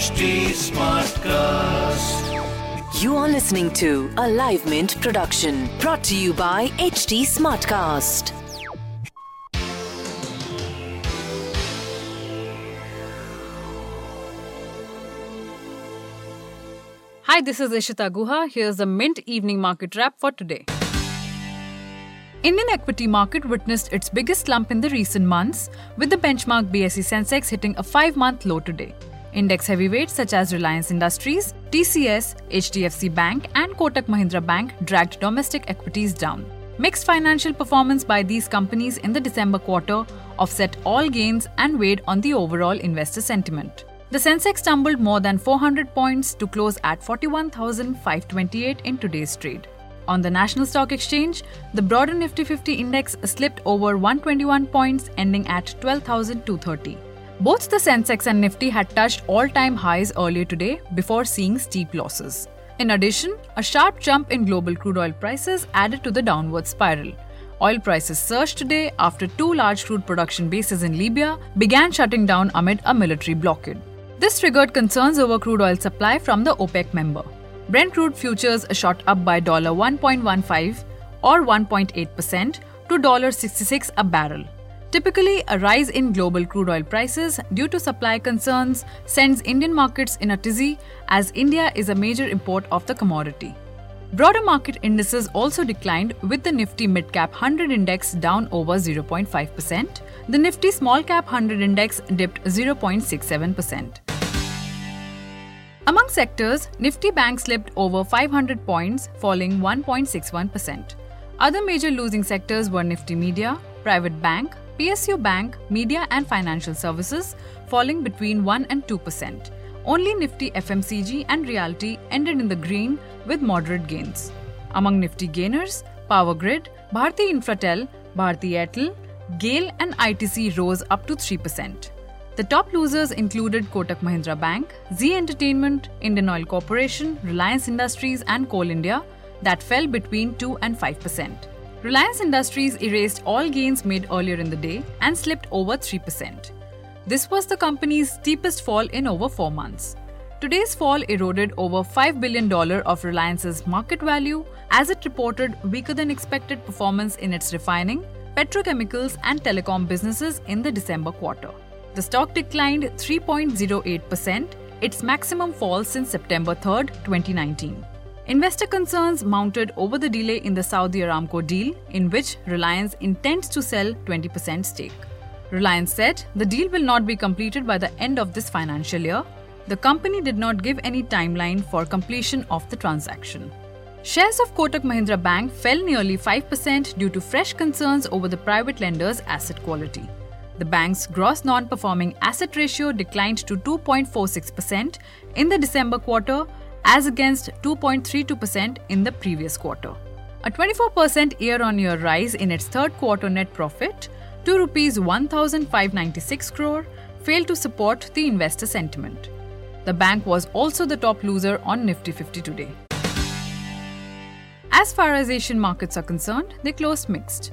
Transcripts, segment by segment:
HT Smartcast. You are listening to a Live Mint production brought to you by HT Smartcast. Hi, this is Ishita Guha. Here's the Mint Evening Market Wrap for today. Indian equity market witnessed its biggest slump in the recent months, with the benchmark BSE Sensex hitting a five-month low today. Index heavyweights such as Reliance Industries, TCS, HDFC Bank, and Kotak Mahindra Bank dragged domestic equities down. Mixed financial performance by these companies in the December quarter offset all gains and weighed on the overall investor sentiment. The Sensex tumbled more than 400 points to close at 41,528 in today's trade. On the National Stock Exchange, the broader Nifty 50 index slipped over 121 points, ending at 12,230. Both the Sensex and Nifty had touched all time highs earlier today before seeing steep losses. In addition, a sharp jump in global crude oil prices added to the downward spiral. Oil prices surged today after two large crude production bases in Libya began shutting down amid a military blockade. This triggered concerns over crude oil supply from the OPEC member. Brent crude futures shot up by $1.15 or 1.8% to $66 a barrel. Typically, a rise in global crude oil prices due to supply concerns sends Indian markets in a tizzy as India is a major import of the commodity. Broader market indices also declined with the Nifty Mid Cap 100 index down over 0.5%. The Nifty Small Cap 100 index dipped 0.67%. Among sectors, Nifty Bank slipped over 500 points, falling 1.61%. Other major losing sectors were Nifty Media, Private Bank, PSU Bank, Media and Financial Services, falling between 1 and 2%. Only Nifty FMCG and Realty ended in the green with moderate gains. Among Nifty gainers, Power Grid, Bharti Infratel, Bharti Airtel, GAIL and ITC rose up to 3%. The top losers included Kotak Mahindra Bank, Zee Entertainment, Indian Oil Corporation, Reliance Industries, and Coal India that fell between 2 and 5%. Reliance Industries erased all gains made earlier in the day and slipped over 3%. This was the company's steepest fall in over 4 months. Today's fall eroded over $5 billion of Reliance's market value as it reported weaker than expected performance in its refining, petrochemicals, and telecom businesses in the December quarter. The stock declined 3.08%, its maximum fall since September 3, 2019. Investor concerns mounted over the delay in the Saudi Aramco deal, in which Reliance intends to sell 20% stake. Reliance said the deal will not be completed by the end of this financial year. The company did not give any timeline for completion of the transaction. Shares of Kotak Mahindra Bank fell nearly 5% due to fresh concerns over the private lender's asset quality. The bank's gross non performing asset ratio declined to 2.46% in the December quarter as against 2.32% in the previous quarter. A 24% year on year rise in its third quarter net profit to rupees 1596 crore failed to support the investor sentiment. The bank was also the top loser on Nifty 50 today. As far as Asian markets are concerned, they closed mixed.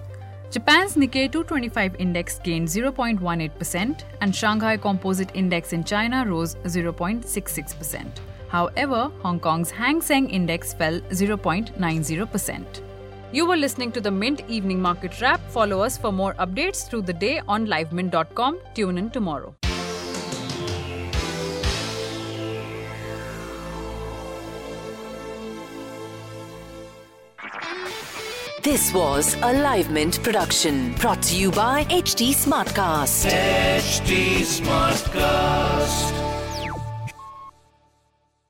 Japan's Nikkei 225 index gained 0.18% and Shanghai Composite Index in China rose 0.66%. However, Hong Kong's Hang Seng Index fell 0.90%. You were listening to the Mint Evening Market Wrap. Follow us for more updates through the day on livemint.com. Tune in tomorrow. This was a Live Mint production brought to you by HT Smartcast. HT Smartcast.